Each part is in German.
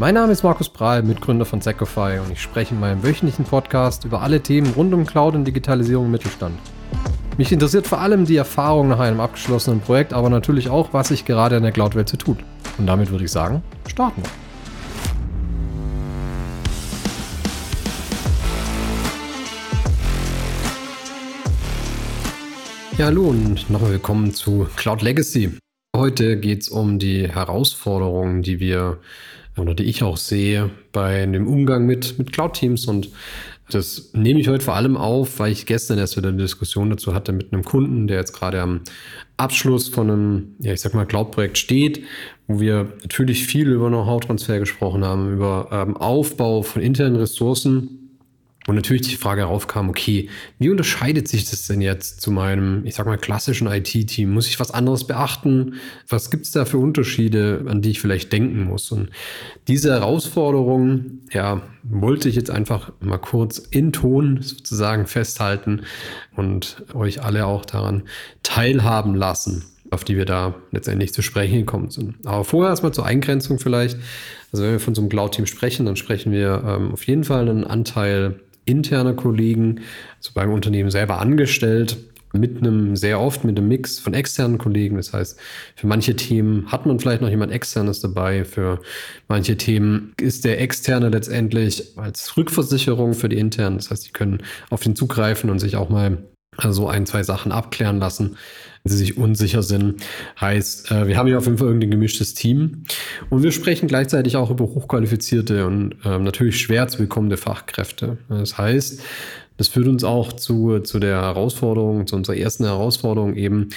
Mein Name ist Markus Prahl, Mitgründer von Secofy und ich spreche in meinem wöchentlichen Podcast über alle Themen rund um Cloud und Digitalisierung im Mittelstand. Mich interessiert vor allem die Erfahrung nach einem abgeschlossenen Projekt, aber natürlich auch, was sich gerade in der Cloud-Welt so tut. Und damit würde ich sagen, starten wir. Ja, hallo und nochmal willkommen zu Cloud Legacy. Heute geht es um die Herausforderungen, die wir oder die ich auch sehe bei dem Umgang mit, mit Cloud-Teams. Und das nehme ich heute vor allem auf, weil ich gestern erst wieder eine Diskussion dazu hatte mit einem Kunden, der jetzt gerade am Abschluss von einem, ja, ich sag mal, Cloud-Projekt steht, wo wir natürlich viel über Know-how-Transfer gesprochen haben, über ähm, Aufbau von internen Ressourcen und natürlich die Frage aufkam, okay, wie unterscheidet sich das denn jetzt zu meinem, ich sag mal, klassischen IT-Team? Muss ich was anderes beachten? Was gibt es da für Unterschiede, an die ich vielleicht denken muss? Und diese Herausforderung, ja, wollte ich jetzt einfach mal kurz in Ton sozusagen festhalten und euch alle auch daran teilhaben lassen auf die wir da letztendlich zu sprechen gekommen sind. Aber vorher erstmal zur Eingrenzung vielleicht. Also wenn wir von so einem Cloud-Team sprechen, dann sprechen wir ähm, auf jeden Fall einen Anteil interne Kollegen, also beim Unternehmen selber angestellt, mit einem sehr oft mit einem Mix von externen Kollegen. Das heißt, für manche Themen hat man vielleicht noch jemand externes dabei. Für manche Themen ist der externe letztendlich als Rückversicherung für die internen. Das heißt, die können auf den zugreifen und sich auch mal so ein, zwei Sachen abklären lassen wenn sie sich unsicher sind. Heißt, äh, wir haben hier auf jeden Fall irgendein gemischtes Team. Und wir sprechen gleichzeitig auch über hochqualifizierte und ähm, natürlich schwer zu bekommende Fachkräfte. Das heißt, das führt uns auch zu, zu der Herausforderung, zu unserer ersten Herausforderung eben,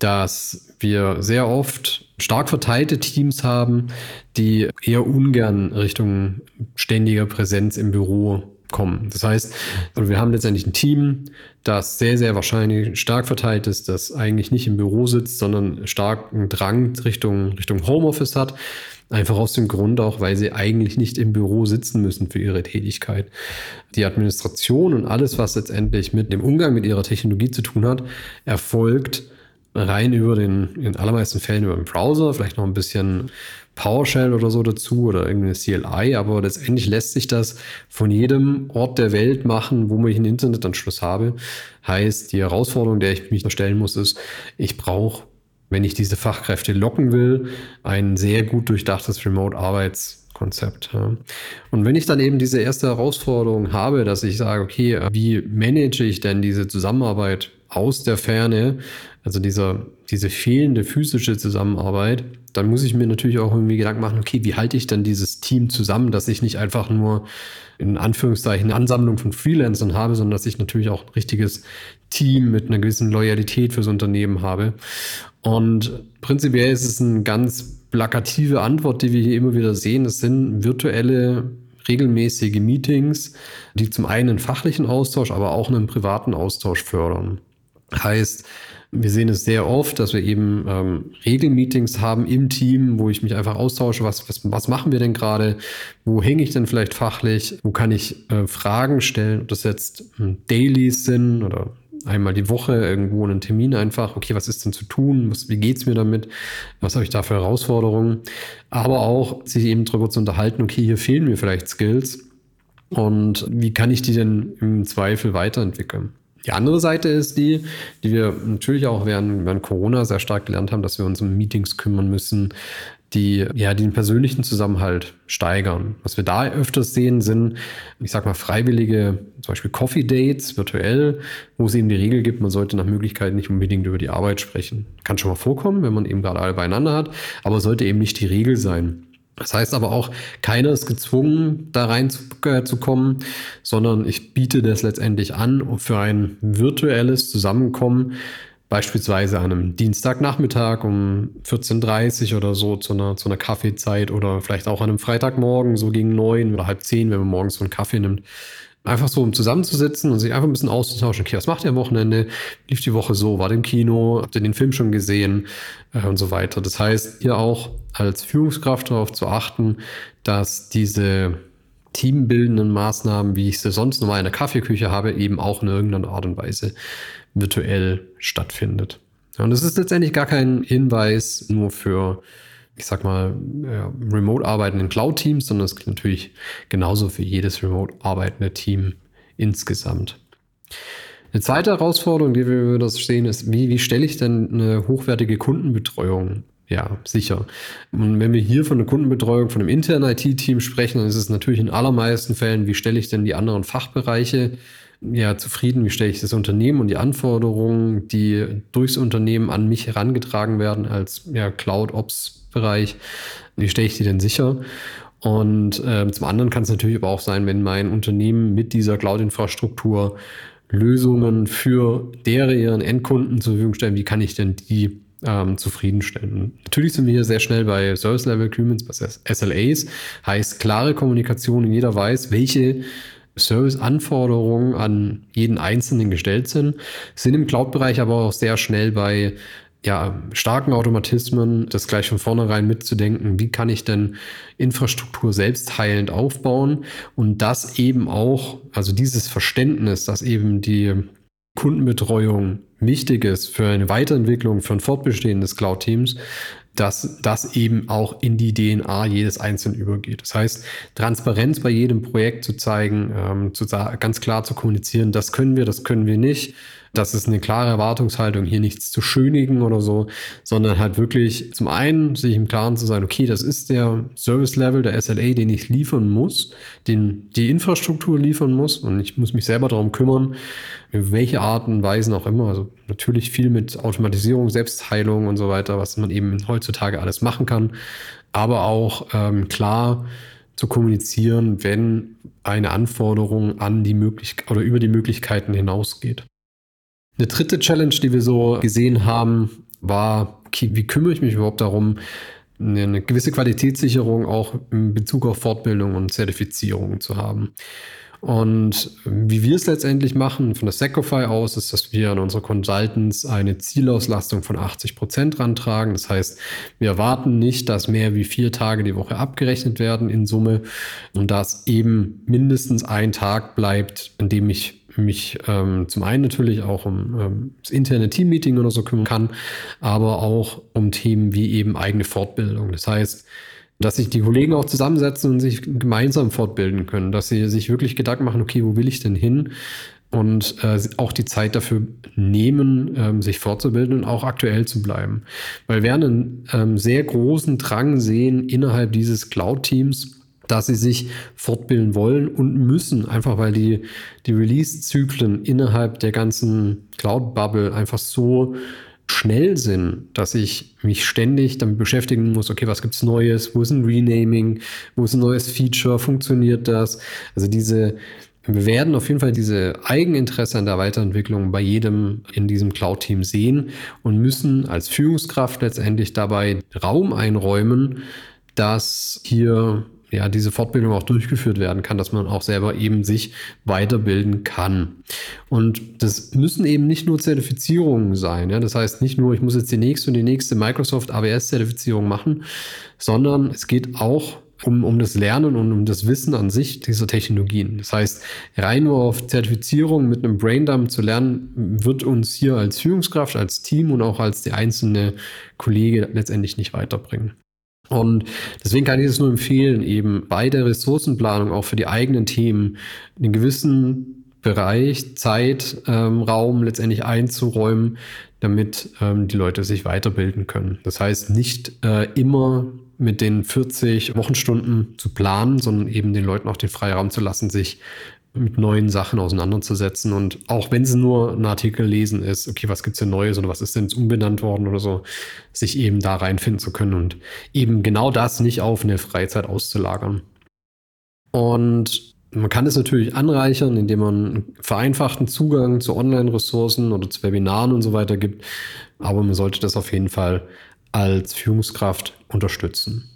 dass wir sehr oft stark verteilte Teams haben, die eher ungern Richtung ständiger Präsenz im Büro kommen. Das heißt, wir haben letztendlich ein Team, das sehr, sehr wahrscheinlich stark verteilt ist, das eigentlich nicht im Büro sitzt, sondern starken Drang Richtung, Richtung Homeoffice hat. Einfach aus dem Grund auch, weil sie eigentlich nicht im Büro sitzen müssen für ihre Tätigkeit. Die Administration und alles, was letztendlich mit dem Umgang mit ihrer Technologie zu tun hat, erfolgt rein über den, in allermeisten Fällen über den Browser, vielleicht noch ein bisschen PowerShell oder so dazu oder irgendeine CLI, aber letztendlich lässt sich das von jedem Ort der Welt machen, wo ich einen Internetanschluss habe. Heißt, die Herausforderung, der ich mich stellen muss, ist, ich brauche, wenn ich diese Fachkräfte locken will, ein sehr gut durchdachtes Remote-Arbeits Konzept. Ja. Und wenn ich dann eben diese erste Herausforderung habe, dass ich sage, okay, wie manage ich denn diese Zusammenarbeit aus der Ferne, also dieser, diese fehlende physische Zusammenarbeit, dann muss ich mir natürlich auch irgendwie Gedanken machen, okay, wie halte ich denn dieses Team zusammen, dass ich nicht einfach nur in Anführungszeichen eine Ansammlung von Freelancern habe, sondern dass ich natürlich auch ein richtiges Team mit einer gewissen Loyalität fürs Unternehmen habe. Und prinzipiell ist es eine ganz plakative Antwort, die wir hier immer wieder sehen. Es sind virtuelle regelmäßige Meetings, die zum einen einen fachlichen Austausch, aber auch einen privaten Austausch fördern. Heißt, wir sehen es sehr oft, dass wir eben ähm, Regelmeetings haben im Team, wo ich mich einfach austausche, was, was, was machen wir denn gerade, wo hänge ich denn vielleicht fachlich, wo kann ich äh, Fragen stellen, ob das jetzt ähm, Dailies sind oder einmal die Woche irgendwo einen Termin einfach, okay, was ist denn zu tun, was, wie geht's mir damit, was habe ich da für Herausforderungen, aber auch sich eben darüber zu unterhalten, okay, hier fehlen mir vielleicht Skills. Und wie kann ich die denn im Zweifel weiterentwickeln. Die andere Seite ist die, die wir natürlich auch während, während Corona sehr stark gelernt haben, dass wir uns um Meetings kümmern müssen, die ja den persönlichen Zusammenhalt steigern. Was wir da öfters sehen, sind, ich sag mal, freiwillige, zum Beispiel Coffee Dates virtuell, wo es eben die Regel gibt, man sollte nach Möglichkeit nicht unbedingt über die Arbeit sprechen. Kann schon mal vorkommen, wenn man eben gerade alle beieinander hat, aber sollte eben nicht die Regel sein. Das heißt aber auch, keiner ist gezwungen, da reinzukommen, äh, sondern ich biete das letztendlich an für ein virtuelles Zusammenkommen, beispielsweise an einem Dienstagnachmittag um 14.30 Uhr oder so zu einer, zu einer Kaffeezeit oder vielleicht auch an einem Freitagmorgen so gegen neun oder halb zehn, wenn man morgens so einen Kaffee nimmt. Einfach so, um zusammenzusitzen und sich einfach ein bisschen auszutauschen. Okay, was macht ihr am Wochenende? Lief die Woche so? War im Kino? Habt ihr den Film schon gesehen? Äh, und so weiter. Das heißt, hier auch als Führungskraft darauf zu achten, dass diese teambildenden Maßnahmen, wie ich sie sonst normal in der Kaffeeküche habe, eben auch in irgendeiner Art und Weise virtuell stattfindet. und das ist letztendlich gar kein Hinweis nur für ich sag mal, ja, remote arbeitenden Cloud-Teams, sondern es gilt natürlich genauso für jedes remote arbeitende Team insgesamt. Eine zweite Herausforderung, die wir das sehen, ist, wie, wie stelle ich denn eine hochwertige Kundenbetreuung ja, sicher. Und wenn wir hier von der Kundenbetreuung von einem internen IT-Team sprechen, dann ist es natürlich in allermeisten Fällen, wie stelle ich denn die anderen Fachbereiche ja, zufrieden, wie stelle ich das Unternehmen und die Anforderungen, die durchs Unternehmen an mich herangetragen werden als ja, Cloud-Ops-Bereich, wie stelle ich die denn sicher? Und äh, zum anderen kann es natürlich aber auch sein, wenn mein Unternehmen mit dieser Cloud-Infrastruktur Lösungen für deren Endkunden zur Verfügung stellen, wie kann ich denn die ähm, zufriedenstellen. Natürlich sind wir hier sehr schnell bei Service Level Agreements, bei SLAs, heißt klare Kommunikation und jeder weiß, welche Serviceanforderungen an jeden Einzelnen gestellt sind, sind im Cloud-Bereich aber auch sehr schnell bei ja, starken Automatismen, das gleich von vornherein mitzudenken, wie kann ich denn Infrastruktur selbstheilend aufbauen und das eben auch, also dieses Verständnis, dass eben die Kundenbetreuung wichtig ist für eine Weiterentwicklung, für ein Fortbestehen des Cloud-Teams, dass das eben auch in die DNA jedes Einzelnen übergeht. Das heißt, Transparenz bei jedem Projekt zu zeigen, ähm, zu, ganz klar zu kommunizieren, das können wir, das können wir nicht. Das ist eine klare Erwartungshaltung, hier nichts zu schönigen oder so, sondern halt wirklich zum einen sich im Klaren zu sein, okay, das ist der Service-Level, der SLA, den ich liefern muss, den die Infrastruktur liefern muss und ich muss mich selber darum kümmern, welche Arten und Weisen auch immer. Also natürlich viel mit Automatisierung, Selbstheilung und so weiter, was man eben heutzutage alles machen kann, aber auch ähm, klar zu kommunizieren, wenn eine Anforderung an die Möglichkeit oder über die Möglichkeiten hinausgeht. Eine dritte Challenge, die wir so gesehen haben, war, wie kümmere ich mich überhaupt darum, eine gewisse Qualitätssicherung auch in Bezug auf Fortbildung und Zertifizierung zu haben. Und wie wir es letztendlich machen von der Secofy aus, ist, dass wir an unsere Consultants eine Zielauslastung von 80 Prozent rantragen. Das heißt, wir erwarten nicht, dass mehr wie vier Tage die Woche abgerechnet werden in Summe und dass eben mindestens ein Tag bleibt, in dem ich mich ähm, zum einen natürlich auch um ähm, das interne Teammeeting oder so kümmern kann, aber auch um Themen wie eben eigene Fortbildung. Das heißt, dass sich die Kollegen auch zusammensetzen und sich gemeinsam fortbilden können, dass sie sich wirklich Gedanken machen, okay, wo will ich denn hin? Und äh, auch die Zeit dafür nehmen, ähm, sich fortzubilden und auch aktuell zu bleiben. Weil wir einen ähm, sehr großen Drang sehen innerhalb dieses Cloud-Teams, dass sie sich fortbilden wollen und müssen, einfach weil die, die Release-Zyklen innerhalb der ganzen Cloud-Bubble einfach so schnell sind, dass ich mich ständig damit beschäftigen muss, okay, was gibt's Neues, wo ist ein Renaming, wo ist ein neues Feature, funktioniert das? Also diese, wir werden auf jeden Fall diese Eigeninteresse an der Weiterentwicklung bei jedem in diesem Cloud-Team sehen und müssen als Führungskraft letztendlich dabei Raum einräumen, dass hier ja, diese Fortbildung auch durchgeführt werden kann, dass man auch selber eben sich weiterbilden kann. Und das müssen eben nicht nur Zertifizierungen sein. Ja? Das heißt nicht nur, ich muss jetzt die nächste und die nächste Microsoft AWS-Zertifizierung machen, sondern es geht auch um, um das Lernen und um das Wissen an sich dieser Technologien. Das heißt, rein nur auf Zertifizierung mit einem Braindump zu lernen, wird uns hier als Führungskraft, als Team und auch als die einzelne Kollege letztendlich nicht weiterbringen. Und deswegen kann ich es nur empfehlen, eben bei der Ressourcenplanung auch für die eigenen Themen einen gewissen Bereich, Zeit, ähm, Raum letztendlich einzuräumen, damit ähm, die Leute sich weiterbilden können. Das heißt, nicht äh, immer mit den 40 Wochenstunden zu planen, sondern eben den Leuten auch den Freiraum zu lassen, sich mit neuen Sachen auseinanderzusetzen. Und auch wenn es nur ein Artikel lesen ist, okay, was gibt es denn Neues oder was ist denn jetzt umbenannt worden oder so, sich eben da reinfinden zu können und eben genau das nicht auf eine Freizeit auszulagern. Und man kann es natürlich anreichern, indem man vereinfachten Zugang zu Online-Ressourcen oder zu Webinaren und so weiter gibt. Aber man sollte das auf jeden Fall als Führungskraft unterstützen.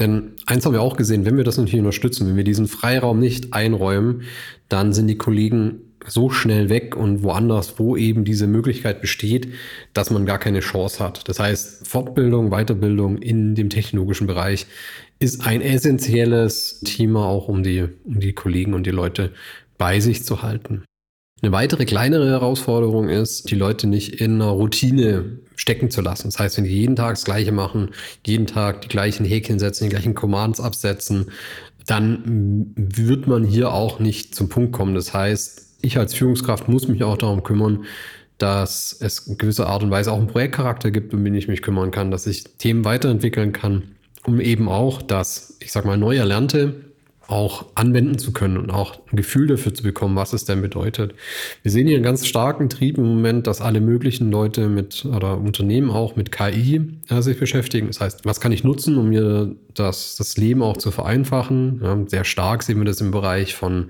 Denn eins haben wir auch gesehen, wenn wir das natürlich unterstützen, wenn wir diesen Freiraum nicht einräumen, dann sind die Kollegen so schnell weg und woanders, wo eben diese Möglichkeit besteht, dass man gar keine Chance hat. Das heißt, Fortbildung, Weiterbildung in dem technologischen Bereich ist ein essentielles Thema auch, um die, um die Kollegen und die Leute bei sich zu halten. Eine weitere kleinere Herausforderung ist, die Leute nicht in einer Routine stecken zu lassen. Das heißt, wenn die jeden Tag das Gleiche machen, jeden Tag die gleichen Häkchen setzen, die gleichen Commands absetzen, dann wird man hier auch nicht zum Punkt kommen. Das heißt, ich als Führungskraft muss mich auch darum kümmern, dass es in gewisser Art und Weise auch einen Projektcharakter gibt, um den ich mich kümmern kann, dass ich Themen weiterentwickeln kann, um eben auch das, ich sag mal, neu erlernte auch anwenden zu können und auch ein Gefühl dafür zu bekommen, was es denn bedeutet. Wir sehen hier einen ganz starken Trieb im Moment, dass alle möglichen Leute mit oder Unternehmen auch mit KI ja, sich beschäftigen. Das heißt, was kann ich nutzen, um mir das, das Leben auch zu vereinfachen? Ja, sehr stark sehen wir das im Bereich von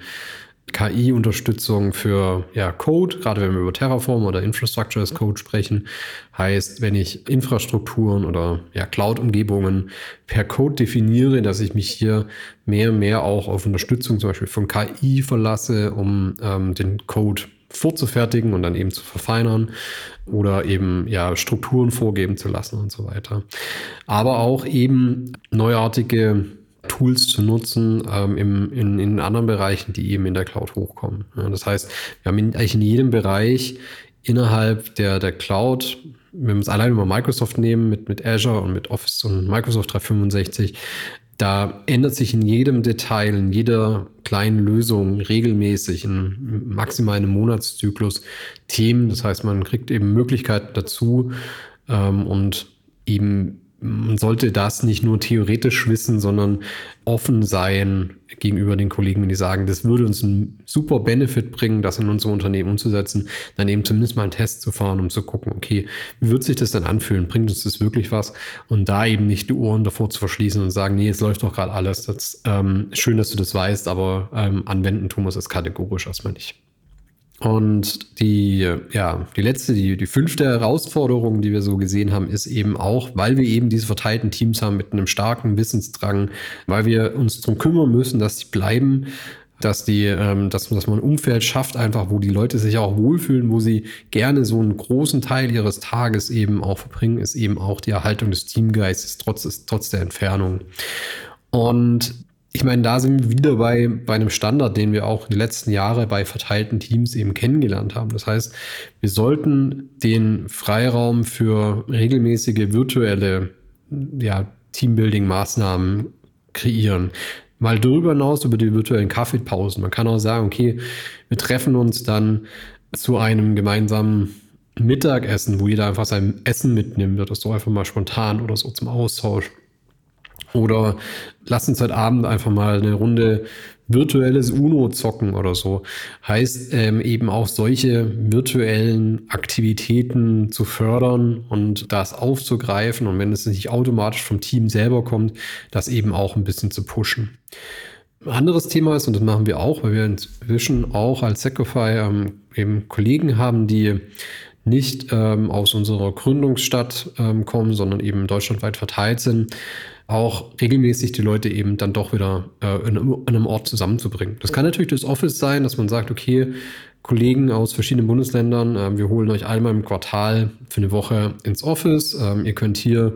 KI-Unterstützung für ja, Code, gerade wenn wir über Terraform oder Infrastructure as Code sprechen, heißt, wenn ich Infrastrukturen oder ja, Cloud-Umgebungen per Code definiere, dass ich mich hier mehr und mehr auch auf Unterstützung zum Beispiel von KI verlasse, um ähm, den Code vorzufertigen und dann eben zu verfeinern oder eben ja Strukturen vorgeben zu lassen und so weiter. Aber auch eben neuartige Tools zu nutzen ähm, im, in, in anderen Bereichen, die eben in der Cloud hochkommen. Ja, das heißt, wir haben in, eigentlich in jedem Bereich innerhalb der, der Cloud, wenn wir es allein über Microsoft nehmen, mit, mit Azure und mit Office und Microsoft 365, da ändert sich in jedem Detail, in jeder kleinen Lösung regelmäßig, in maximal einem Monatszyklus Themen. Das heißt, man kriegt eben Möglichkeiten dazu ähm, und eben man sollte das nicht nur theoretisch wissen, sondern offen sein gegenüber den Kollegen, wenn die sagen, das würde uns einen super Benefit bringen, das in unserem Unternehmen umzusetzen, dann eben zumindest mal einen Test zu fahren, um zu gucken, okay, wie wird sich das dann anfühlen? Bringt uns das wirklich was? Und da eben nicht die Ohren davor zu verschließen und sagen, nee, es läuft doch gerade alles. Das, ähm, schön, dass du das weißt, aber ähm, anwenden tun muss es kategorisch erstmal nicht. Und die, ja, die letzte, die, die fünfte Herausforderung, die wir so gesehen haben, ist eben auch, weil wir eben diese verteilten Teams haben mit einem starken Wissensdrang, weil wir uns darum kümmern müssen, dass die bleiben, dass die, ähm, dass, dass man ein Umfeld schafft, einfach, wo die Leute sich auch wohlfühlen, wo sie gerne so einen großen Teil ihres Tages eben auch verbringen, ist eben auch die Erhaltung des Teamgeistes trotz, trotz der Entfernung. Und ich meine, da sind wir wieder bei, bei einem Standard, den wir auch die letzten Jahre bei verteilten Teams eben kennengelernt haben. Das heißt, wir sollten den Freiraum für regelmäßige virtuelle ja, Teambuilding-Maßnahmen kreieren. Mal darüber hinaus über die virtuellen Kaffeepausen. Man kann auch sagen, okay, wir treffen uns dann zu einem gemeinsamen Mittagessen, wo jeder einfach sein Essen mitnimmt oder so einfach mal spontan oder so zum Austausch. Oder lass uns heute Abend einfach mal eine Runde virtuelles Uno zocken oder so. Heißt ähm, eben auch solche virtuellen Aktivitäten zu fördern und das aufzugreifen und wenn es nicht automatisch vom Team selber kommt, das eben auch ein bisschen zu pushen. Ein anderes Thema ist, und das machen wir auch, weil wir inzwischen auch als Secofy ähm, eben Kollegen haben, die nicht ähm, aus unserer Gründungsstadt ähm, kommen, sondern eben deutschlandweit verteilt sind, auch regelmäßig die Leute eben dann doch wieder äh, in, in, einem Ort zusammenzubringen. Das kann natürlich das Office sein, dass man sagt, okay, Kollegen aus verschiedenen Bundesländern, äh, wir holen euch einmal im Quartal für eine Woche ins Office. Ähm, ihr könnt hier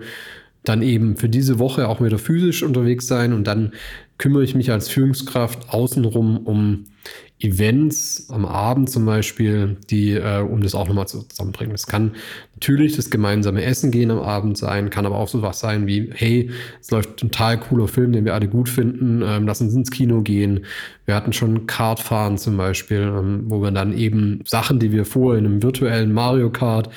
dann eben für diese Woche auch wieder physisch unterwegs sein und dann kümmere ich mich als Führungskraft außenrum um Events am Abend zum Beispiel, die, äh, um das auch nochmal zusammenbringen. Das kann natürlich das gemeinsame Essen gehen am Abend sein, kann aber auch so was sein wie, hey, es läuft ein total cooler Film, den wir alle gut finden, ähm, lass uns ins Kino gehen. Wir hatten schon Kartfahren zum Beispiel, ähm, wo wir dann eben Sachen, die wir vorher in einem virtuellen Mario Kart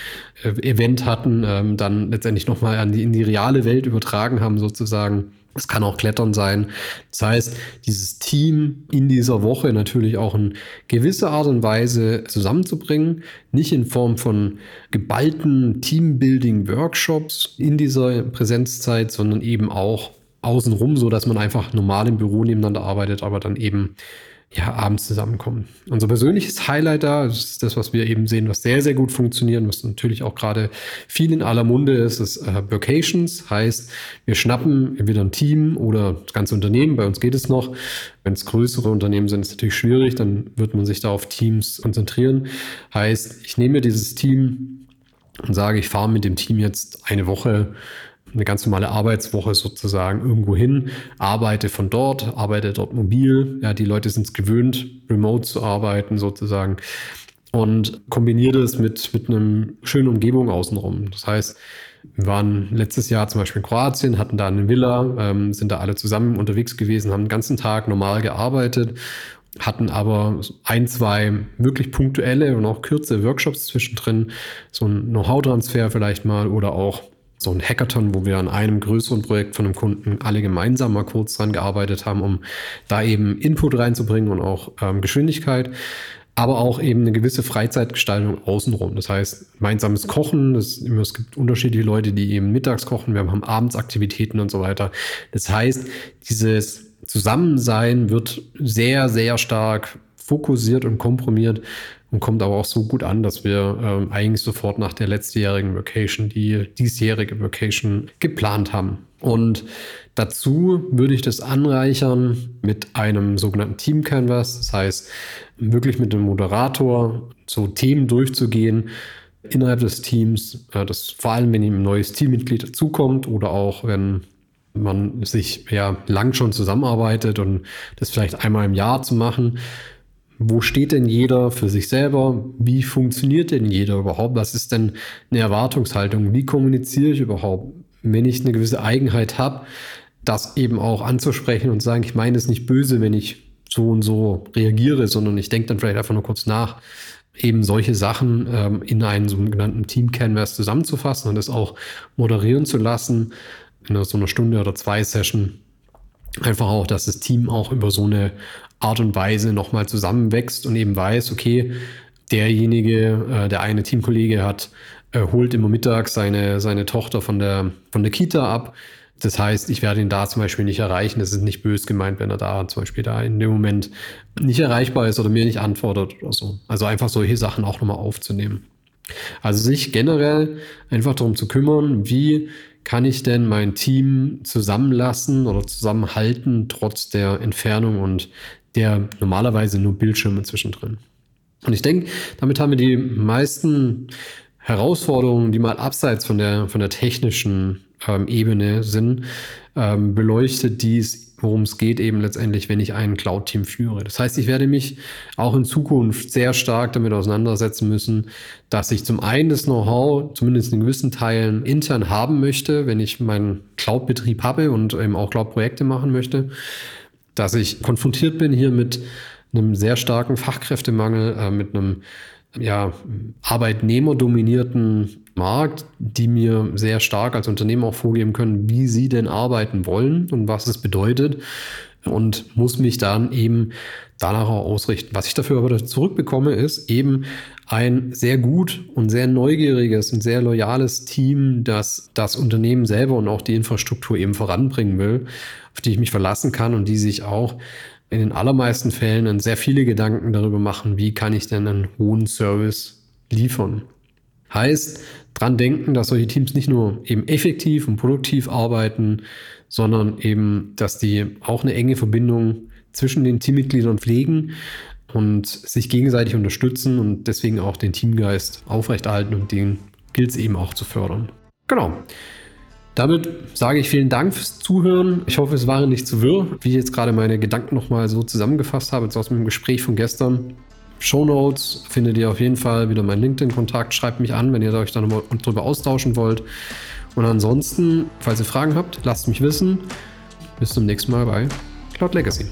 äh, Event hatten, ähm, dann letztendlich nochmal in die reale Welt übertragen haben sozusagen. Es kann auch Klettern sein. Das heißt, dieses Team in dieser Woche natürlich auch in gewisser Art und Weise zusammenzubringen. Nicht in Form von geballten Teambuilding-Workshops in dieser Präsenzzeit, sondern eben auch außenrum, so dass man einfach normal im Büro nebeneinander arbeitet, aber dann eben ja, abends zusammenkommen. Unser persönliches Highlight da ist das, was wir eben sehen, was sehr, sehr gut funktioniert, was natürlich auch gerade viel in aller Munde ist, ist äh. Heißt, wir schnappen entweder ein Team oder das ganze Unternehmen. Bei uns geht es noch. Wenn es größere Unternehmen sind, ist es natürlich schwierig. Dann wird man sich da auf Teams konzentrieren. Heißt, ich nehme dieses Team und sage, ich fahre mit dem Team jetzt eine Woche eine ganz normale Arbeitswoche sozusagen irgendwo hin, arbeite von dort, arbeite dort mobil. Ja, die Leute sind es gewöhnt, remote zu arbeiten sozusagen. und kombiniere das mit, mit einem schönen Umgebung außenrum. Das heißt, wir waren letztes Jahr zum Beispiel in Kroatien, hatten da eine Villa, ähm, sind da alle zusammen unterwegs gewesen, haben den ganzen Tag normal gearbeitet, hatten aber ein, zwei wirklich punktuelle und auch kürze Workshops zwischendrin, so ein Know-how-Transfer vielleicht mal oder auch so ein Hackathon, wo wir an einem größeren Projekt von einem Kunden alle gemeinsam mal kurz dran gearbeitet haben, um da eben Input reinzubringen und auch ähm, Geschwindigkeit aber auch eben eine gewisse Freizeitgestaltung außenrum. Das heißt, gemeinsames Kochen, das, es gibt unterschiedliche Leute, die eben mittags kochen, wir haben Abendsaktivitäten und so weiter. Das heißt, dieses Zusammensein wird sehr, sehr stark fokussiert und komprimiert und kommt aber auch so gut an, dass wir ähm, eigentlich sofort nach der letztjährigen Vacation die diesjährige Vacation geplant haben. Und dazu würde ich das anreichern mit einem sogenannten Team Canvas. Das heißt, wirklich mit dem Moderator so Themen durchzugehen innerhalb des Teams. Äh, das vor allem, wenn ihm ein neues Teammitglied dazukommt oder auch wenn man sich ja lang schon zusammenarbeitet und das vielleicht einmal im Jahr zu machen. Wo steht denn jeder für sich selber? Wie funktioniert denn jeder überhaupt? Was ist denn eine Erwartungshaltung? Wie kommuniziere ich überhaupt? Wenn ich eine gewisse Eigenheit habe, das eben auch anzusprechen und sagen, ich meine es nicht böse, wenn ich so und so reagiere, sondern ich denke dann vielleicht einfach nur kurz nach, eben solche Sachen ähm, in einen sogenannten Team Canvas zusammenzufassen und das auch moderieren zu lassen in so einer Stunde oder zwei Session. Einfach auch, dass das Team auch über so eine Art und Weise nochmal zusammenwächst und eben weiß, okay, derjenige, äh, der eine Teamkollege hat, äh, holt immer mittags seine, seine Tochter von der, von der Kita ab das heißt, ich werde ihn da zum Beispiel nicht erreichen. Das ist nicht bös gemeint, wenn er da zum Beispiel da in dem Moment nicht erreichbar ist oder mir nicht antwortet oder so. Also einfach solche Sachen auch nochmal aufzunehmen. Also sich generell einfach darum zu kümmern, wie kann ich denn mein Team zusammenlassen oder zusammenhalten, trotz der Entfernung und der normalerweise nur Bildschirme zwischendrin. Und ich denke, damit haben wir die meisten Herausforderungen, die mal abseits von der, von der technischen ähm, Ebene sind, ähm, beleuchtet dies, worum es geht, eben letztendlich, wenn ich ein Cloud-Team führe. Das heißt, ich werde mich auch in Zukunft sehr stark damit auseinandersetzen müssen, dass ich zum einen das Know-how, zumindest in gewissen Teilen, intern haben möchte, wenn ich meinen Cloud-Betrieb habe und eben auch Cloud-Projekte machen möchte, dass ich konfrontiert bin hier mit einem sehr starken Fachkräftemangel, äh, mit einem ja, arbeitnehmerdominierten Markt, die mir sehr stark als Unternehmen auch vorgeben können, wie sie denn arbeiten wollen und was es bedeutet und muss mich dann eben danach auch ausrichten. Was ich dafür aber zurückbekomme, ist eben ein sehr gut und sehr neugieriges und sehr loyales Team, das das Unternehmen selber und auch die Infrastruktur eben voranbringen will, auf die ich mich verlassen kann und die sich auch in den allermeisten Fällen sehr viele Gedanken darüber machen, wie kann ich denn einen hohen Service liefern. Heißt, dran denken, dass solche Teams nicht nur eben effektiv und produktiv arbeiten, sondern eben, dass die auch eine enge Verbindung zwischen den Teammitgliedern pflegen und sich gegenseitig unterstützen und deswegen auch den Teamgeist aufrechterhalten und den gilt es eben auch zu fördern. Genau. Damit sage ich vielen Dank fürs Zuhören. Ich hoffe, es war nicht zu wirr, wie ich jetzt gerade meine Gedanken nochmal so zusammengefasst habe, jetzt aus dem Gespräch von gestern. Show Notes findet ihr auf jeden Fall wieder meinen LinkedIn-Kontakt. Schreibt mich an, wenn ihr euch da nochmal drüber austauschen wollt. Und ansonsten, falls ihr Fragen habt, lasst mich wissen. Bis zum nächsten Mal bei Cloud Legacy.